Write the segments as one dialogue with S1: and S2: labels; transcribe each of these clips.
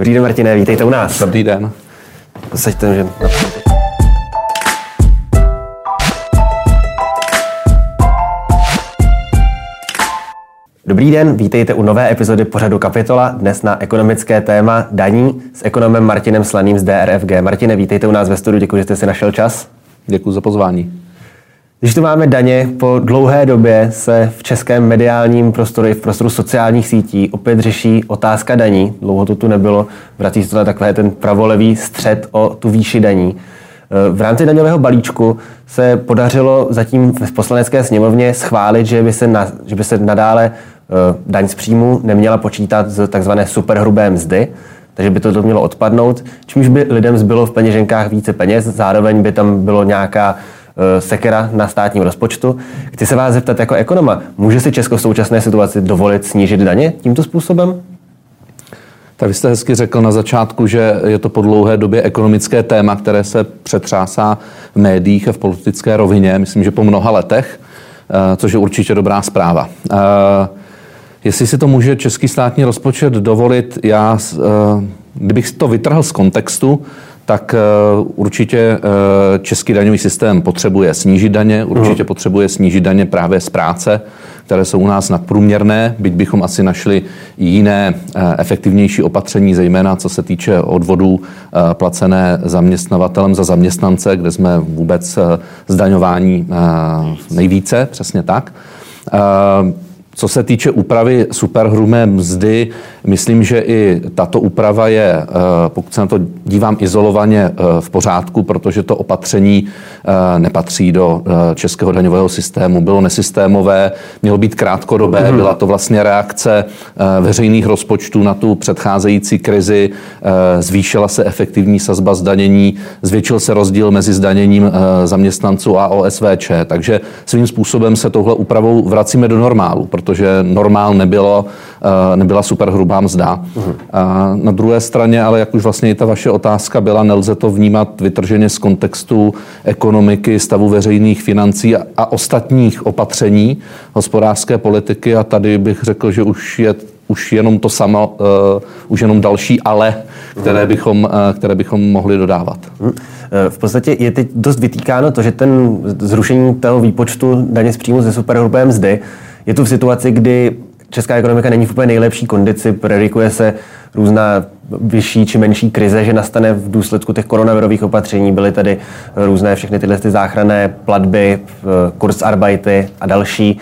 S1: Dobrý den, Martine, vítejte u nás.
S2: Dobrý den.
S1: Zasaďte, že Dobrý den, vítejte u nové epizody pořadu Kapitola, dnes na ekonomické téma daní s ekonomem Martinem Slaným z DRFG. Martine, vítejte u nás ve studiu, děkuji, že jste si našel čas.
S2: Děkuji za pozvání.
S1: Když tu máme daně, po dlouhé době se v českém mediálním prostoru i v prostoru sociálních sítí opět řeší otázka daní. Dlouho to tu nebylo, vrací se to na takové ten pravolevý střed o tu výši daní. V rámci daňového balíčku se podařilo zatím v poslanecké sněmovně schválit, že by se, na, že by se nadále eh, daň z příjmu neměla počítat z takzvané superhrubé mzdy, takže by to mělo odpadnout, čímž by lidem zbylo v peněženkách více peněz, zároveň by tam bylo nějaká sekera na státním rozpočtu. Chci se vás zeptat jako ekonoma, může si Česko v současné situaci dovolit snížit daně tímto způsobem?
S2: Tak vy jste hezky řekl na začátku, že je to po dlouhé době ekonomické téma, které se přetřásá v médiích a v politické rovině, myslím, že po mnoha letech, eh, což je určitě dobrá zpráva. Eh, jestli si to může český státní rozpočet dovolit, já, kdybych to vytrhl z kontextu, tak eh, určitě eh, český daňový systém potřebuje snížit daně, určitě potřebuje snížit daně právě z práce, které jsou u nás nadprůměrné, byť bychom asi našli jiné eh, efektivnější opatření, zejména co se týče odvodů placené zaměstnavatelem za zaměstnance, kde jsme vůbec zdaňování nejvíce, přesně tak. Co se týče úpravy superhrubé mzdy, myslím, že i tato úprava je, eh, pokud se na to dívám izolovaně, eh, v pořádku, protože to opatření eh, nepatří do českého daňového systému. Bylo nesystémové, mělo být krátkodobé, mm-hmm. byla to vlastně reakce veřejných rozpočtů na tu předcházející krizi, zvýšila se efektivní sazba zdanění, zvětšil se rozdíl mezi zdaněním zaměstnanců a OSVČ, takže svým způsobem se touhle úpravou vracíme do normálu, protože normál nebylo, eh, nebyla super hrubá mzda. Uh-huh. A na druhé straně, ale jak už vlastně i ta vaše otázka byla, nelze to vnímat vytrženě z kontextu ekonomiky, stavu veřejných financí a, a ostatních opatření hospodářské politiky a tady bych řekl, že už je už jenom to samo, uh, už jenom další ale, které bychom, uh, které bychom mohli dodávat. Mhm.
S1: V podstatě je teď dost vytýkáno to, že ten zrušení toho výpočtu daně z příjmu ze superhrubé mzdy je tu v situaci, kdy česká ekonomika není v úplně nejlepší kondici, predikuje se různá vyšší či menší krize, že nastane v důsledku těch koronavirových opatření. Byly tady různé všechny tyhle ty záchranné platby, kurzarbeity a další.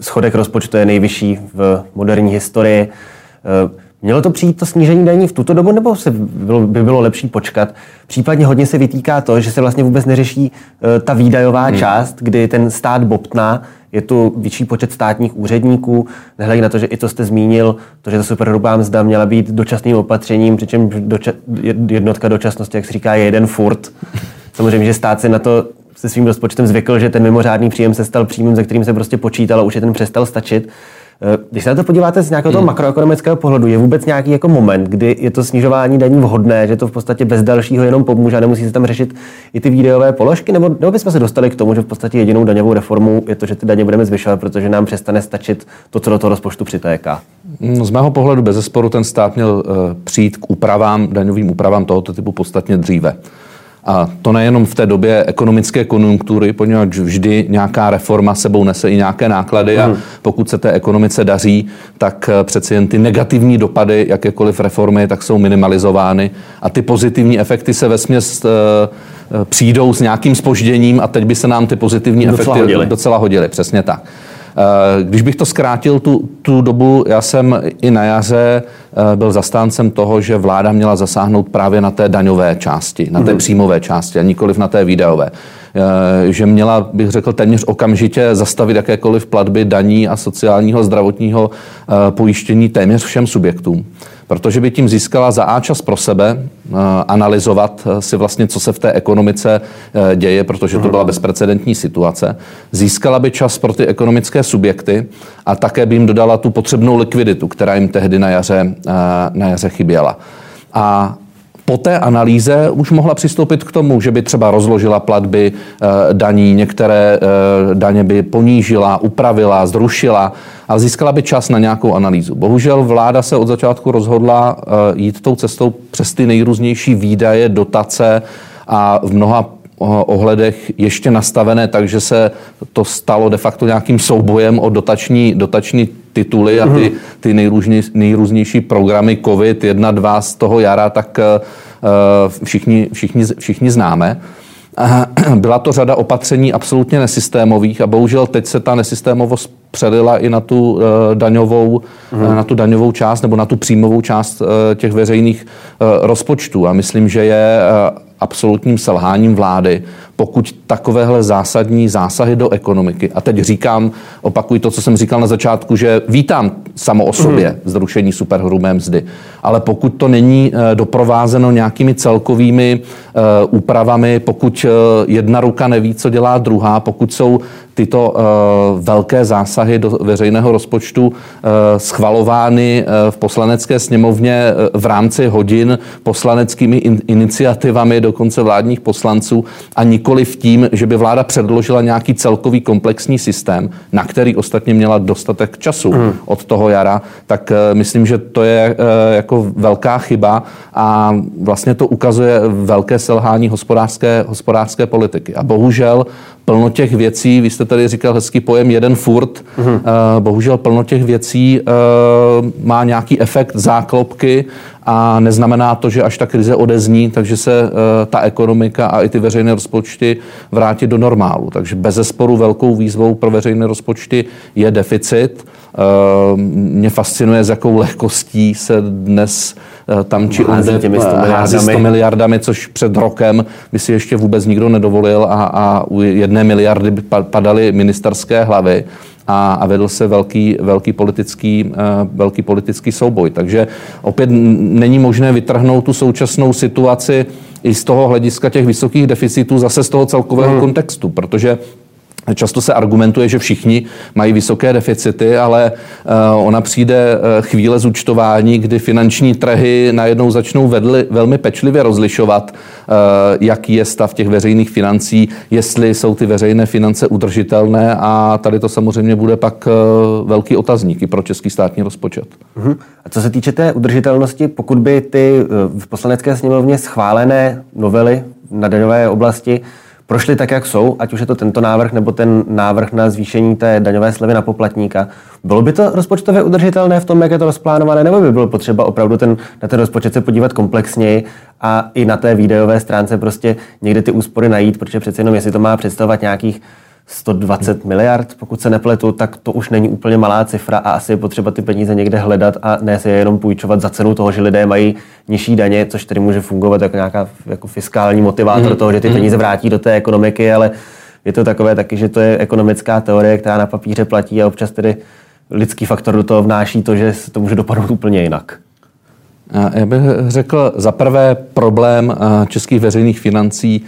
S1: Schodek rozpočtu je nejvyšší v moderní historii. Mělo to přijít to snížení daní v tuto dobu, nebo se bylo, by bylo lepší počkat? Případně hodně se vytýká to, že se vlastně vůbec neřeší uh, ta výdajová hmm. část, kdy ten stát bobtná, je tu větší počet státních úředníků, nehledě na to, že i to jste zmínil, to, že ta superhrubá mzda měla být dočasným opatřením, přičemž doča- jednotka dočasnosti, jak se říká, je jeden furt. Samozřejmě, že stát si na to se svým rozpočtem zvykl, že ten mimořádný příjem se stal příjmem, ze kterým se prostě počítalo, už je ten přestal stačit. Eh, když se na to podíváte z nějakého toho hmm. makroekonomického pohledu, je vůbec nějaký jako moment, kdy je to snižování daní vhodné, že to v podstatě bez dalšího jenom pomůže a nemusí se tam řešit i ty výdejové položky, nebo, nebo bychom se dostali k tomu, že v podstatě jedinou daňovou reformou je to, že ty daně budeme zvyšovat, protože nám přestane stačit to, co do toho rozpočtu přitéká?
S2: No, z mého pohledu bez zesporu ten stát měl uh, přijít k úpravám, daňovým úpravám tohoto typu podstatně dříve. A to nejenom v té době ekonomické konjunktury, poněvadž vždy nějaká reforma sebou nese i nějaké náklady a hmm. pokud se té ekonomice daří, tak eh, přeci jen ty negativní dopady jakékoliv reformy tak jsou minimalizovány a ty pozitivní efekty se ve směs eh, eh, přijdou s nějakým spožděním a teď by se nám ty pozitivní docela efekty hodily. docela hodily. Přesně tak. Když bych to zkrátil, tu, tu dobu, já jsem i na jaře Eh, byl zastáncem toho, že vláda měla zasáhnout právě na té daňové části, na té mm. příjmové části a nikoliv na té výdajové. Eh, že měla, bych řekl, téměř okamžitě zastavit jakékoliv platby daní a sociálního zdravotního eh, pojištění téměř všem subjektům protože by tím získala za A čas pro sebe, analyzovat si vlastně, co se v té ekonomice děje, protože to byla bezprecedentní situace. Získala by čas pro ty ekonomické subjekty a také by jim dodala tu potřebnou likviditu, která jim tehdy na jaře, na jaře chyběla. A po té analýze už mohla přistoupit k tomu, že by třeba rozložila platby e, daní, některé e, daně by ponížila, upravila, zrušila a získala by čas na nějakou analýzu. Bohužel vláda se od začátku rozhodla e, jít tou cestou přes ty nejrůznější výdaje, dotace a v mnoha ohledech ještě nastavené tak, že se to stalo de facto nějakým soubojem o dotační, dotační tituly a ty, mhm. ty nejrůznější, nejrůznější programy COVID 1, 2 z toho jara, tak uh, všichni, všichni, všichni známe. Byla to řada opatření absolutně nesystémových a bohužel teď se ta nesystémovost přelila i na tu daňovou, hmm. na tu daňovou část nebo na tu příjmovou část těch veřejných rozpočtů. A myslím, že je absolutním selháním vlády, pokud takovéhle zásadní zásahy do ekonomiky, a teď říkám, opakuji to, co jsem říkal na začátku, že vítám samo o sobě mm. zrušení superhrubé mzdy, ale pokud to není eh, doprovázeno nějakými celkovými uh, úpravami, pokud uh, jedna ruka neví, co dělá druhá, pokud jsou tyto velké zásahy do veřejného rozpočtu schvalovány v poslanecké sněmovně v rámci hodin poslaneckými in- iniciativami dokonce vládních poslanců a nikoli v tím, že by vláda předložila nějaký celkový komplexní systém, na který ostatně měla dostatek času mm. od toho jara, tak myslím, že to je uh, jako velká chyba a vlastně to ukazuje velké selhání hospodářské, hospodářské politiky. A bohužel plno těch věcí, vy jste tady říkal hezký pojem jeden furt, mm-hmm. bohužel plno těch věcí uh, má nějaký efekt záklopky a neznamená to, že až ta krize odezní, takže se uh, ta ekonomika a i ty veřejné rozpočty vrátí do normálu. Takže bez zesporu velkou výzvou pro veřejné rozpočty je deficit. Mě fascinuje, s jakou lehkostí se dnes tam či onde hází 100 miliardami, což před rokem by si ještě vůbec nikdo nedovolil a, a u jedné miliardy by padaly ministerské hlavy a, a vedl se velký, velký, politický, uh, velký politický souboj. Takže opět není možné vytrhnout tu současnou situaci i z toho hlediska těch vysokých deficitů zase z toho celkového hmm. kontextu, protože Často se argumentuje, že všichni mají vysoké deficity, ale uh, ona přijde uh, chvíle zúčtování, kdy finanční trhy najednou začnou vedli, velmi pečlivě rozlišovat, uh, jaký je stav těch veřejných financí, jestli jsou ty veřejné finance udržitelné a tady to samozřejmě bude pak velký otazník i pro český státní rozpočet.
S1: Uh-huh. A co se týče té udržitelnosti, pokud by ty v poslanecké sněmovně schválené novely na daňové oblasti prošly tak, jak jsou, ať už je to tento návrh nebo ten návrh na zvýšení té daňové slevy na poplatníka, bylo by to rozpočtově udržitelné v tom, jak je to rozplánované, nebo by bylo potřeba opravdu ten, na ten rozpočet se podívat komplexněji a i na té výdajové stránce prostě někde ty úspory najít, protože přece jenom jestli to má představovat nějakých 120 miliard, pokud se nepletu, tak to už není úplně malá cifra a asi je potřeba ty peníze někde hledat a ne se je jenom půjčovat za cenu toho, že lidé mají nižší daně, což tedy může fungovat jako nějaká jako fiskální motivátor mm. toho, že ty mhm. peníze vrátí do té ekonomiky, ale je to takové taky, že to je ekonomická teorie, která na papíře platí a občas tedy lidský faktor do toho vnáší to, že to může dopadnout úplně jinak.
S2: Já bych řekl za prvé problém eh, českých veřejných financí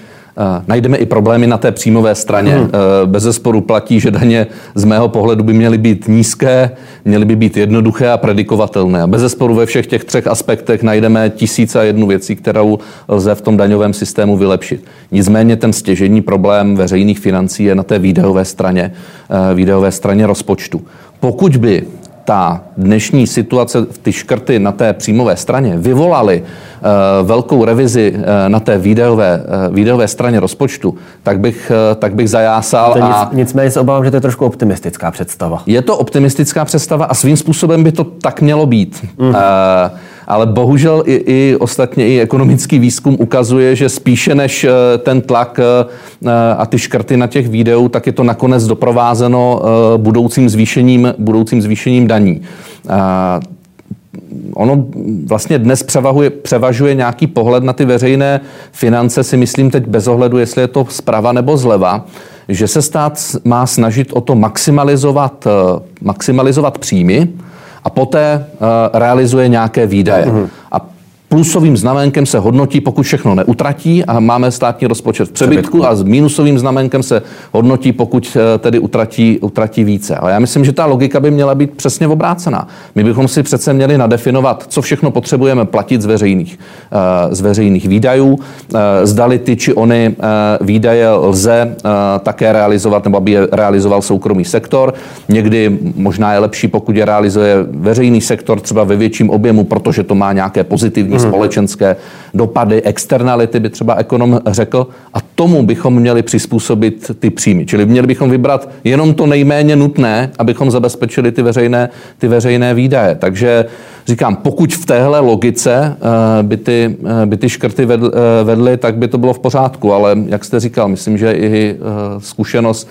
S2: najdeme i problémy na té příjmové straně. Hmm. Eh, bez zesporu platí, že daně z mého pohledu by měly být nízké, měly by být jednoduché a predikovatelné. A bez zesporu ve všech těch třech aspektech najdeme tisíce a jednu věcí, kterou lze v tom daňovém systému vylepšit. Nicméně ten stěžení problém veřejných financí je na té výdajové straně, eh, výdajové straně rozpočtu. Pokud by ta dnešní situace, ty škrty na té příjmové straně vyvolaly uh, velkou revizi uh, na té výdajové, uh, výdajové straně rozpočtu, tak bych, tak bych zajásal.
S1: To nic, a nicméně se obávám, že to je trošku optimistická představa.
S2: Je to optimistická představa a svým způsobem by to tak mělo být. Mm. Uh, ale bohužel i, i ostatně i ekonomický výzkum ukazuje, že spíše než eh, ten tlak eh, a ty škrty na těch videů, tak je to nakonec doprovázeno eh, budoucím zvýšením, budoucím zvýšením daní. Ono vlastně dnes převahuje, převažuje nějaký pohled na ty veřejné finance, si myslím teď bez ohledu, jestli je to zprava nebo zleva, že se stát má snažit o to maximalizovat, maximalizovat příjmy, a poté uh, realizuje nějaké výdaje. Mm-hmm. A plusovým znamenkem se hodnotí, pokud všechno neutratí a máme státní rozpočet v přebytku a s minusovým znamenkem se hodnotí, pokud eh, tedy utratí, utratí více. Ale já myslím, že ta logika by měla být přesně obrácená. My bychom si přece měli nadefinovat, co všechno potřebujeme platit z veřejných, eh, z veřejných výdajů, eh, zdali ty či ony výdaje lze také realizovat, nebo aby je realizoval soukromý sektor. Někdy možná je lepší, pokud je realizuje veřejný sektor třeba ve větším objemu, protože to má nějaké pozitivní hmm. Společenské dopady, externality, by třeba ekonom řekl. A tomu bychom měli přizpůsobit ty příjmy. Čili měli bychom vybrat jenom to nejméně nutné, abychom zabezpečili ty veřejné, ty veřejné výdaje. Takže říkám, pokud v téhle logice eh, by ty, eh, by ty škrty eh, vedly, tak by to bylo v pořádku. Ale jak jste říkal, myslím, že i zkušenost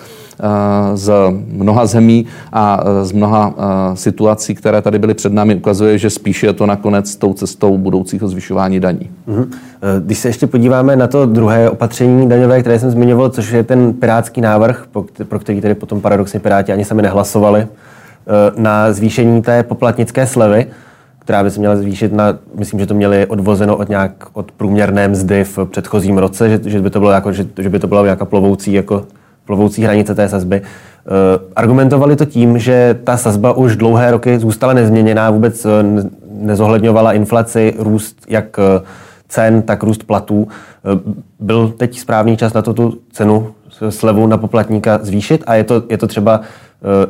S2: z mnoha zemí a z mnoha situací, které tady byly před námi, ukazuje, že spíše je to nakonec tou cestou budoucího zvyšování daní.
S1: Mhm. Když se ještě podíváme na to druhé opatření daňové, které jsem zmiňoval, což je ten pirátský návrh, pro který tedy potom paradoxně Piráti ani sami nehlasovali, na zvýšení té poplatnické slevy, která by se měla zvýšit na, myslím, že to měli odvozeno od nějak od průměrné mzdy v předchozím roce, že, že by to bylo jako, že, že by to byla nějaká plovoucí, jako plovoucí hranice té sazby. Uh, argumentovali to tím, že ta sazba už dlouhé roky zůstala nezměněná, vůbec uh, nezohledňovala inflaci, růst jak uh, cen, tak růst platů. Byl teď správný čas na to tu cenu slevu na poplatníka zvýšit a je to, je to třeba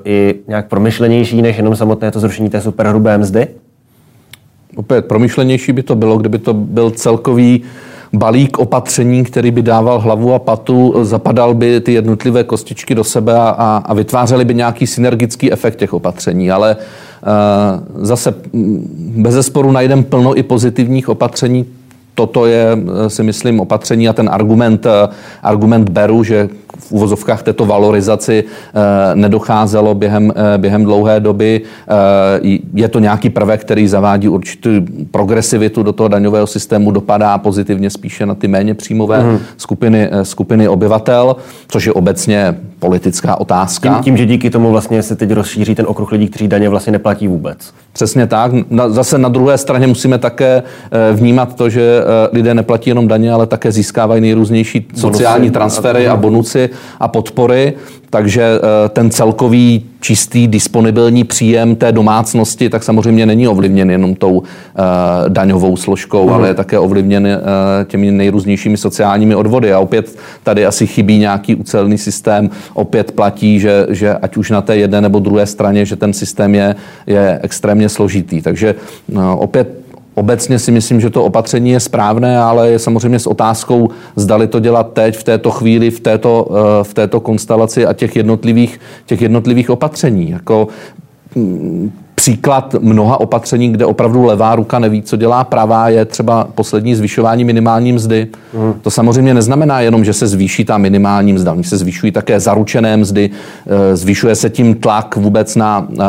S1: i nějak promyšlenější než jenom samotné to zrušení té superhrubé mzdy?
S2: Opět promyšlenější by to bylo, kdyby to byl celkový balík opatření, který by dával hlavu a patu, zapadal by ty jednotlivé kostičky do sebe a, a vytvářely by nějaký synergický efekt těch opatření. Ale uh, zase bez zesporu najdeme plno i pozitivních opatření, toto je, eh, si myslím, opatření a ten argument, eh, argument beru, že v uvozovkách této valorizaci eh, nedocházelo během, během dlouhé doby. Je to nějaký prvek, který zavádí určitou progresivitu do toho daňového systému, dopadá pozitivně spíše na ty méně příjmové mm. skupiny, skupiny obyvatel, což je obecně politická otázka.
S1: Tím, tím, že díky tomu vlastně se teď rozšíří ten okruh lidí, kteří daně vlastně neplatí vůbec.
S2: Přesně tak. Zase na druhé straně musíme také vnímat to, že Eh, lidé neplatí jenom daně, ale také získávají nejrůznější sociální transfery a bonusy a podpory. Takže eh, ten celkový čistý disponibilní příjem té domácnosti tak samozřejmě není ovlivněn jenom tou eh, daňovou složkou, mm. ale je také ovlivněn těmi nejrůznějšími sociálními odvody. A opět tady asi chybí nějaký ucelný systém. Opět platí, že, že ať už na té jedné nebo druhé straně, že ten systém je, je extrémně složitý. Takže opět Obecně si myslím, že to opatření je správné, ale je samozřejmě s otázkou, zdali to dělat teď, v této chvíli, v této, eh, v této konstelaci a těch jednotlivých, těch jednotlivých opatření. Jako, mm, příklad mnoha opatření, kde opravdu levá ruka neví, co dělá pravá, je třeba poslední zvyšování minimální mzdy. Mm. To samozřejmě neznamená jenom, že se zvýší ta minimální mzda. Oni se zvyšují také zaručené mzdy, eh, zvyšuje se tím tlak vůbec na eh,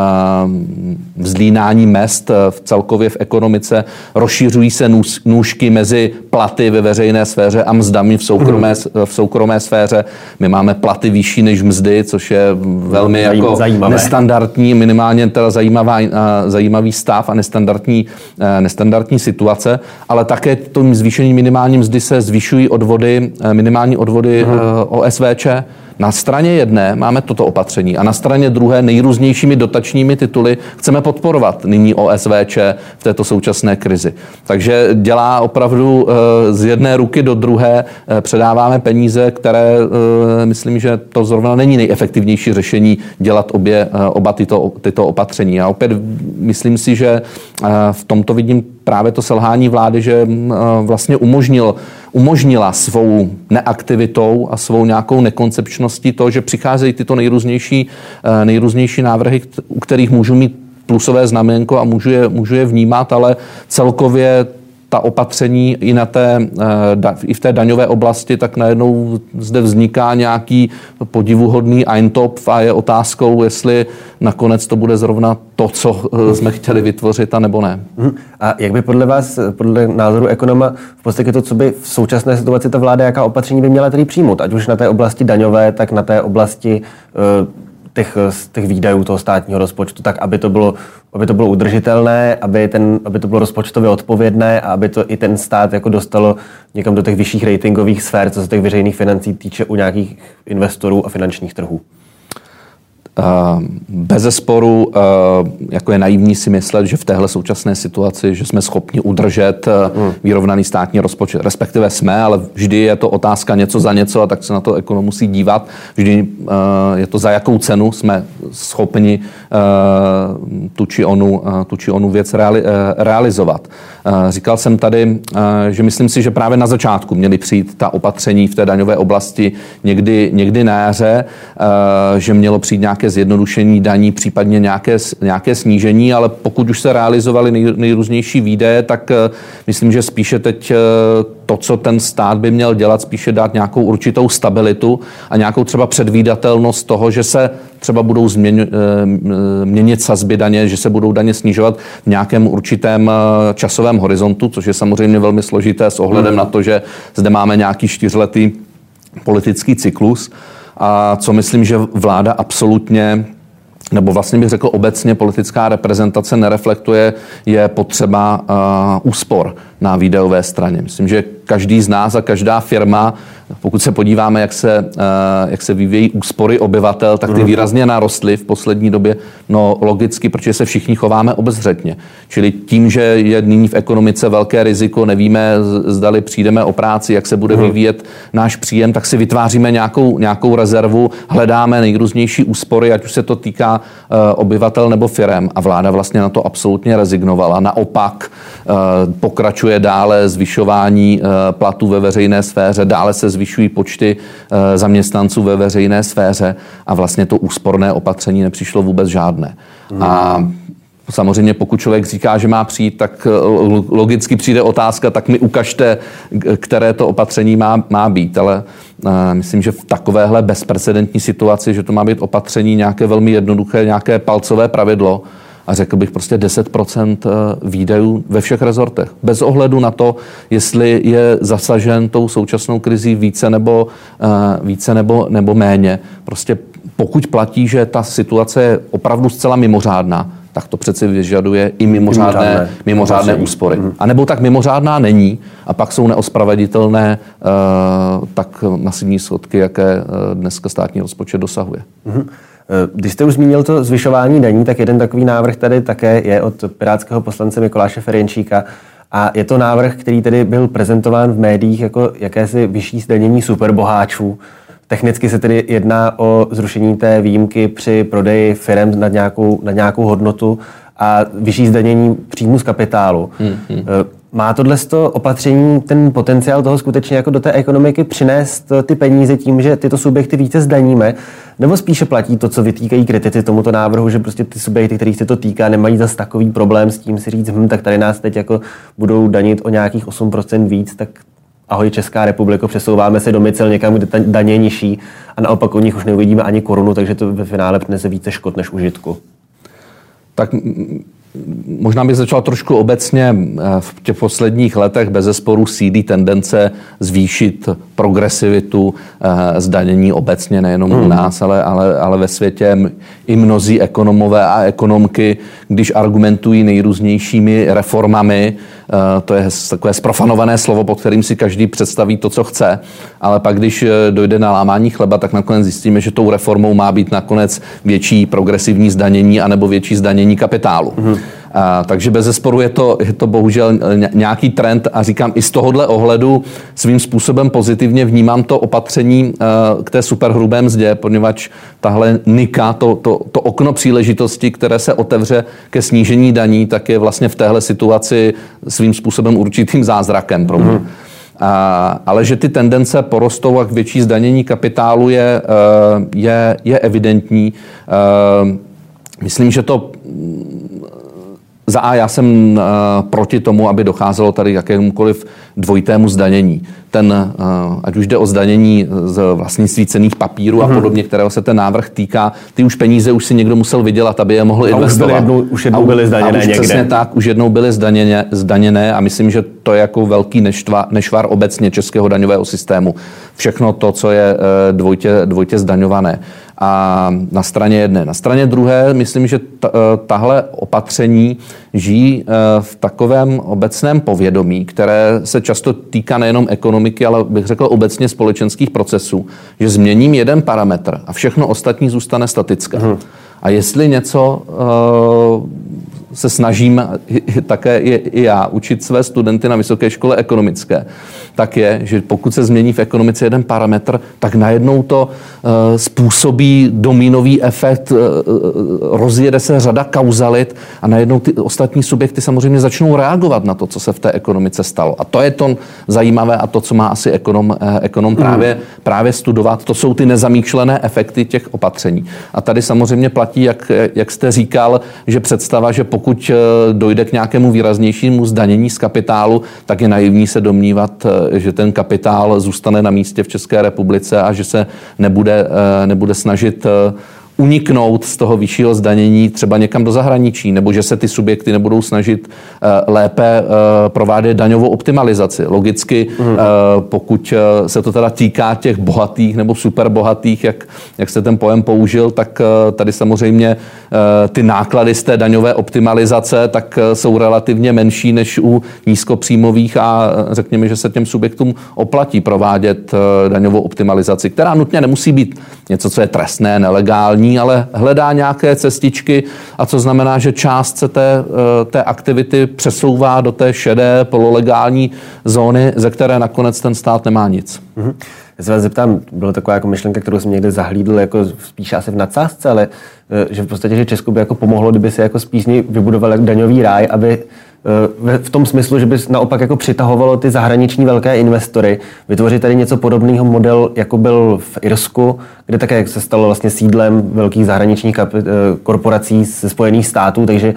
S2: vzlínání mest eh, v celkově v ekonomice, rozšiřují se nůžky mezi platy ve veřejné sféře a mzdami v soukromé, mm. v soukromé sféře. My máme platy vyšší než mzdy, což je velmi jako zajímavé. nestandardní, minimálně teda zajímavá zajímavý stav a nestandardní, eh, nestandardní situace, ale také tím zvýšení minimální mzdy se zvyšují odvody, eh, minimální odvody uh-huh. OSVČ. Na straně jedné máme toto opatření a na straně druhé nejrůznějšími dotačními tituly chceme podporovat nyní OSVČ v této současné krizi. Takže dělá opravdu eh, z jedné ruky do druhé, eh, předáváme peníze, které eh, myslím, že to zrovna není nejefektivnější řešení dělat obě, oba tyto, tyto opatření. A opět myslím si, že v tomto vidím právě to selhání vlády, že vlastně umožnil umožnila svou neaktivitou a svou nějakou nekoncepčností to, že přicházejí tyto nejrůznější, eh, nejrůznější návrhy, u kterých můžu mít plusové znamenko a můžu je, můžu je vnímat, ale celkově ta opatření i, na té, eh, i v té daňové oblasti, tak najednou zde vzniká nějaký podivuhodný eintopf a je otázkou, jestli nakonec to bude zrovna to, co eh, jsme chtěli vytvořit, a nebo ne.
S1: Mhm. A jak by podle vás, podle názoru ekonoma, v podstatě to, co by v současné situaci ta vláda, jaká opatření by měla tedy přijmout, ať už na té oblasti daňové, tak na té oblasti uh, těch, z těch výdajů toho státního rozpočtu, tak aby to bylo, aby to bylo udržitelné, aby, ten, aby to bylo rozpočtově odpovědné a aby to i ten stát jako dostalo někam do těch vyšších ratingových sfér, co se těch veřejných financí týče u nějakých investorů a finančních trhů.
S2: Bez zesporu jako je naivní si myslet, že v téhle současné situaci, že jsme schopni udržet hmm. vyrovnaný státní rozpočet. Respektive jsme, ale vždy je to otázka něco za něco a tak se na to ekonom musí dívat. Vždy je to za jakou cenu jsme schopni tu či onu, tu či onu věc reali, realizovat. Říkal jsem tady, že myslím si, že právě na začátku měly přijít ta opatření v té daňové oblasti někdy, někdy na jaře, že mělo přijít nějaké nějaké zjednodušení daní, případně nějaké, nějaké snížení, ale pokud už se realizovaly nej, nejrůznější výdaje, tak uh, myslím, že spíše teď uh, to, co ten stát by měl dělat, spíše dát nějakou určitou stabilitu a nějakou třeba předvídatelnost toho, že se třeba budou změň, uh, měnit sazby daně, že se budou daně snižovat v nějakém určitém časovém horizontu, což je samozřejmě velmi složité s ohledem na to, že zde máme nějaký čtyřletý politický cyklus. A co myslím, že vláda absolutně nebo vlastně bych řekl obecně politická reprezentace nereflektuje, je potřeba uh, úspor na výdajové straně. Myslím, že každý z nás a každá firma, pokud se podíváme, jak se, uh, jak se vyvíjí úspory obyvatel, tak ty mhm. výrazně narostly v poslední době. No logicky, protože se všichni chováme obezřetně. Čili tím, že je nyní v ekonomice velké riziko, nevíme, zdali přijdeme o práci, jak se bude mhm. vyvíjet náš příjem, tak si vytváříme nějakou, nějakou rezervu, hledáme nejrůznější úspory, ať už se to týká uh, obyvatel nebo firem. A vláda vlastně na to absolutně rezignovala. Naopak uh, pokračuje dále zvyšování platů ve veřejné sféře, dále se zvyšují počty uh, zaměstnanců ve veřejné sféře a vlastně to úsporné opatření nepřišlo vůbec žádné. Hmm. A Samozřejmě pokud člověk říká, že má přijít, tak logicky přijde otázka, tak mi ukažte, které to opatření má, má být. Ale uh, myslím, že v takovéhle bezprecedentní situaci, že to má být opatření nějaké velmi jednoduché, nějaké palcové pravidlo, a řekl bych prostě 10% výdajů ve všech rezortech. Bez ohledu na to, jestli je zasažen tou současnou krizí více nebo, více nebo, nebo méně. Prostě pokud platí, že ta situace je opravdu zcela mimořádná, tak to přece vyžaduje i mimořádné, mimořádné, mimořádné úspory. Mm. A nebo tak mimořádná není a pak jsou neospraveditelné uh, tak masivní schodky, jaké dneska státní rozpočet dosahuje. Mm.
S1: Když jste už zmínil to zvyšování daní, tak jeden takový návrh tady také je od pirátského poslance Mikoláše Ferjenčíka. A je to návrh, který tedy byl prezentován v médiích jako jakési vyšší zdanění superboháčů. Technicky se tedy jedná o zrušení té výjimky při prodeji firm nad nějakou, nad nějakou hodnotu a vyšší zdanění příjmu z kapitálu. Hmm, hmm. Má tohle opatření ten potenciál toho skutečně jako do té ekonomiky přinést ty peníze tím, že tyto subjekty více zdaníme? Nebo spíše platí to, co vytýkají kritici tomuto návrhu, že prostě ty subjekty, kterých se to týká, nemají zas takový problém s tím si říct, hm, tak tady nás teď jako budou danit o nějakých 8% víc, tak ahoj Česká republiko, přesouváme se domicil někam, kde ta daně je nižší a naopak u nich už neuvidíme ani korunu, takže to ve finále přinese více škod než užitku.
S2: Tak Možná bych začal trošku obecně. V těch posledních letech bez zesporu sídí tendence zvýšit progresivitu eh, zdanění obecně, nejenom hmm. u nás, ale, ale, ale ve světě. I mnozí ekonomové a ekonomky, když argumentují nejrůznějšími reformami, Eh, to je takové sprofanované slovo, pod kterým si každý představí to, co chce, ale pak, když eh, dojde na lámání chleba, tak nakonec zjistíme, že tou reformou má být nakonec větší progresivní zdanění anebo větší zdanění kapitálu. Mm-hmm. A, takže bez zesporu je to, je to bohužel nějaký trend a říkám i z tohohle ohledu svým způsobem pozitivně vnímám to opatření uh, k té superhrubé mzdě, poněvadž tahle nika, to, to, to okno příležitosti, které se otevře ke snížení daní, tak je vlastně v téhle situaci svým způsobem určitým zázrakem pro mě. Mm. A, ale že ty tendence porostou a k větší zdanění kapitálu je, uh, je, je evidentní. Uh, myslím, že to za A já jsem uh, proti tomu, aby docházelo tady jakémukoliv dvojitému zdanění. Ten, uh, ať už jde o zdanění z vlastnictví cených papírů a mhm. podobně, kterého se ten návrh týká, ty už peníze už si někdo musel vydělat, aby je mohl a investovat.
S1: Už, jednou, už jednou byly zdaněné a už
S2: někde. Přesně tak, už jednou byly zdaněné, zdaněné a myslím, že to je jako velký neštva, nešvar obecně českého daňového systému. Všechno to, co je uh, dvojitě, dvojitě zdaňované. A na straně jedné. Na straně druhé, myslím, že tahle opatření žijí v takovém obecném povědomí, které se často týká nejenom ekonomiky, ale bych řekl obecně společenských procesů, že změním jeden parametr a všechno ostatní zůstane statické. Hmm. A jestli něco uh, se snažím také i já učit své studenty na vysoké škole ekonomické, tak je, že pokud se změní v ekonomice jeden parametr, tak najednou to uh, způsobí dominový efekt, uh, rozjede se řada kauzalit a najednou ty ostatní subjekty samozřejmě začnou reagovat na to, co se v té ekonomice stalo. A to je to zajímavé a to, co má asi ekonom, ekonom mm. právě, právě studovat, to jsou ty nezamýšlené efekty těch opatření. A tady samozřejmě platí, jak, jak jste říkal, že představa, že pokud dojde k nějakému výraznějšímu zdanění z kapitálu, tak je naivní se domnívat, že ten kapitál zůstane na místě v České republice a že se nebude, eh, nebude snažit eh, uniknout z toho vyššího zdanění třeba někam do zahraničí, nebo že se ty subjekty nebudou snažit uh, lépe provádět daňovou optimalizaci. Logicky, uh, pokud se to teda týká těch bohatých nebo superbohatých, jak, jak jste ten pojem použil, tak tady samozřejmě ty náklady z té daňové optimalizace tak uh, jsou relativně menší než u nízkopříjmových a řekněme, že se těm subjektům oplatí provádět daňovou optimalizaci, která nutně nemusí být něco, co je trestné, nelegální, ale hledá nějaké cestičky a co znamená, že část se té, eh, té aktivity přesouvá do té šedé pololegální zóny, ze které nakonec ten stát nemá nic. Mm-hmm.
S1: Já se vás zeptám, byla taková jako myšlenka, kterou jsem někde zahlídl, jako spíš asi v nadsázce, ale eh, že v podstatě, že Česku by jako pomohlo, kdyby se jako spíš vybudoval daňový ráj, aby Eh, v tom smyslu, že by naopak jako přitahovalo ty zahraniční velké investory, vytvořit tady něco podobného model, jako byl v Irsku, kde také se stalo vlastně sídlem velkých zahraničních eh, korporací ze Spojených států, takže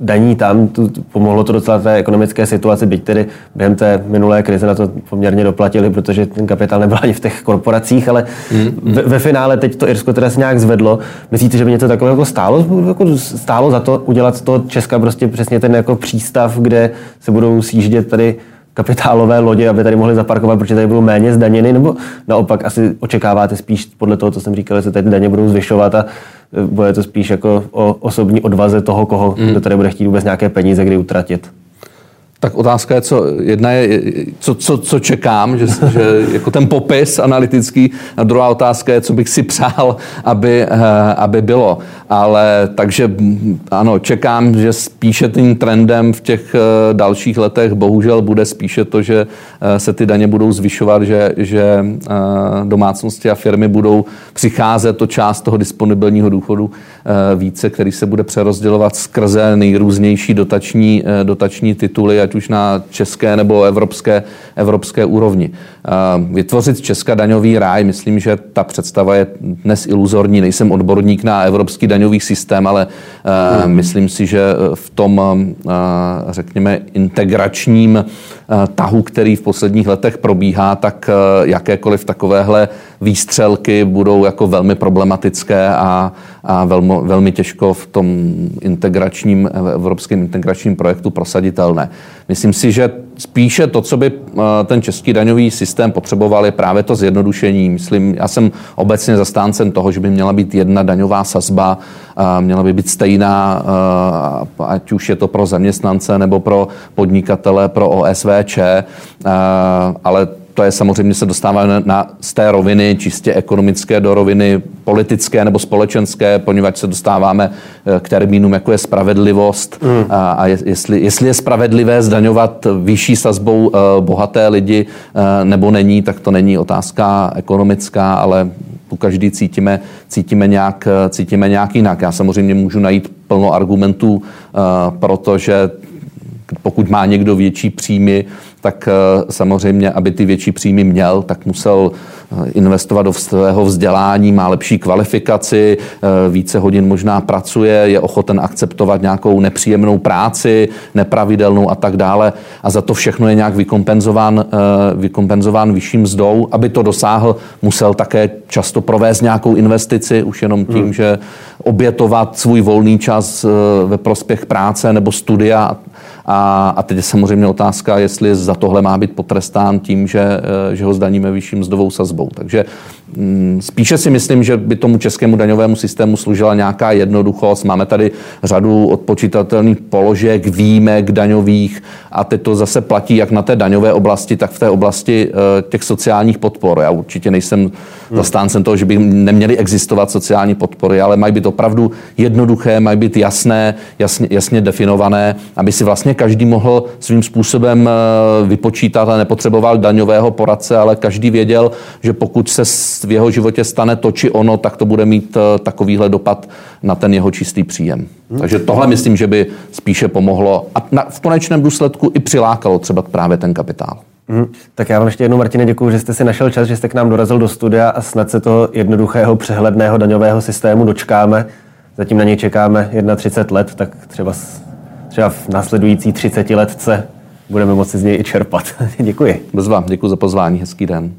S1: daní tam, tu, pomohlo to docela té ekonomické situaci, byť tedy během té minulé krize na to poměrně doplatili, protože ten kapitál nebyl ani v těch korporacích, ale mm, ve, ve finále teď to Irsko teda se nějak zvedlo. Myslíte, že by něco takového jako stálo, jako stálo za to udělat to Česka prostě přesně ten jako přístav, kde se budou sjíždět tady kapitálové lodě, aby tady mohli zaparkovat, protože tady budou méně zdaněny, nebo naopak asi očekáváte spíš podle toho, co jsem říkal, že se tady daně budou zvyšovat a bude to spíš jako o osobní odvaze toho, koho, mm. kdo tady bude chtít vůbec nějaké peníze kdy utratit?
S2: Tak otázka je, co jedna je, co, co, co čekám, že, že jako ten popis analytický, a druhá otázka je, co bych si přál, aby, eh, aby bylo. Ale takže ano, čekám, že spíše tím trendem v těch eh, dalších letech bohužel bude spíše to, že eh, se ty daně budou zvyšovat, že, že domácnosti a firmy budou přicházet to část toho disponibilního důchodu více, který se bude přerozdělovat skrze nejrůznější dotační, dotační tituly, ať už na české nebo evropské, evropské úrovni. Vytvořit Česka daňový ráj, myslím, že ta představa je dnes iluzorní. Nejsem odborník na evropský daňový systém, ale hmm. myslím si, že v tom, řekněme, integračním tahu, který v posledních letech probíhá, tak jakékoliv takovéhle výstřelky budou jako velmi problematické a, a velmi, velmi těžko v tom integračním, evropském integračním projektu prosaditelné. Myslím si, že spíše to, co by eh, ten český daňový systém potřeboval, je právě to zjednodušení. Myslím, já jsem obecně zastáncem toho, že by měla být jedna daňová sazba, měla by být stejná, eh, ať už je to pro zaměstnance nebo pro podnikatele, pro OSVČ, eh, ale to je samozřejmě se dostává na, na, z té roviny čistě ekonomické do roviny politické nebo společenské, poněvadž se dostáváme eh, k termínům, jako je spravedlivost mm. a, a jestli, jestli je spravedlivé zdaňovat vyšší sazbou uh, bohaté lidi uh, nebo není, tak to není otázka ekonomická, ale tu každý cítíme, cítíme, nějak, cítíme nějak jinak. Já samozřejmě můžu najít plno argumentů, uh, protože pokud má někdo větší příjmy, tak eh, samozřejmě, aby ty větší příjmy měl, tak musel eh, investovat do svého vzdělání, má lepší kvalifikaci, eh, více hodin možná pracuje, je ochoten akceptovat nějakou nepříjemnou práci, nepravidelnou a tak dále. A za to všechno je nějak vykompenzován, vykompenzován vyšším mzdou. Aby to dosáhl, musel také často provést nějakou investici, už jenom tím, hmm. že obětovat svůj volný čas ve prospěch práce nebo studia a, a teď je samozřejmě otázka, jestli za tohle má být potrestán tím, že, eh, že ho zdaníme vyšším mzdovou sazbou. Takže spíše si myslím, že by tomu českému daňovému systému služila nějaká jednoduchost. Máme tady řadu odpočítatelných položek, výjimek daňových a teď to zase platí jak na té daňové oblasti, tak v té oblasti eh, těch sociálních podpor. Já určitě nejsem hmm. zastáncem toho, že by neměly existovat sociální podpory, ale mají být opravdu jednoduché, mají být jasné, jasně, jasně definované, aby si vlastně každý mohl svým způsobem eh, vypočítat a nepotřeboval daňového poradce, ale každý věděl, že pokud se v jeho životě stane to či ono, tak to bude mít eh, takovýhle dopad na ten jeho čistý příjem. Hmm. Takže tohle myslím, že by spíše pomohlo a na, v konečném důsledku i přilákalo třeba právě ten kapitál.
S1: Hmm. Tak já vám ještě jednou, Martine, děkuji, že jste si našel čas, že jste k nám dorazil do studia a snad se toho jednoduchého, přehledného daňového systému dočkáme. Zatím na něj čekáme 31 let, tak třeba, třeba v následující 30 letce budeme moci z něj i čerpat. děkuji.
S2: Bez vám, děkuji za pozvání, hezký den.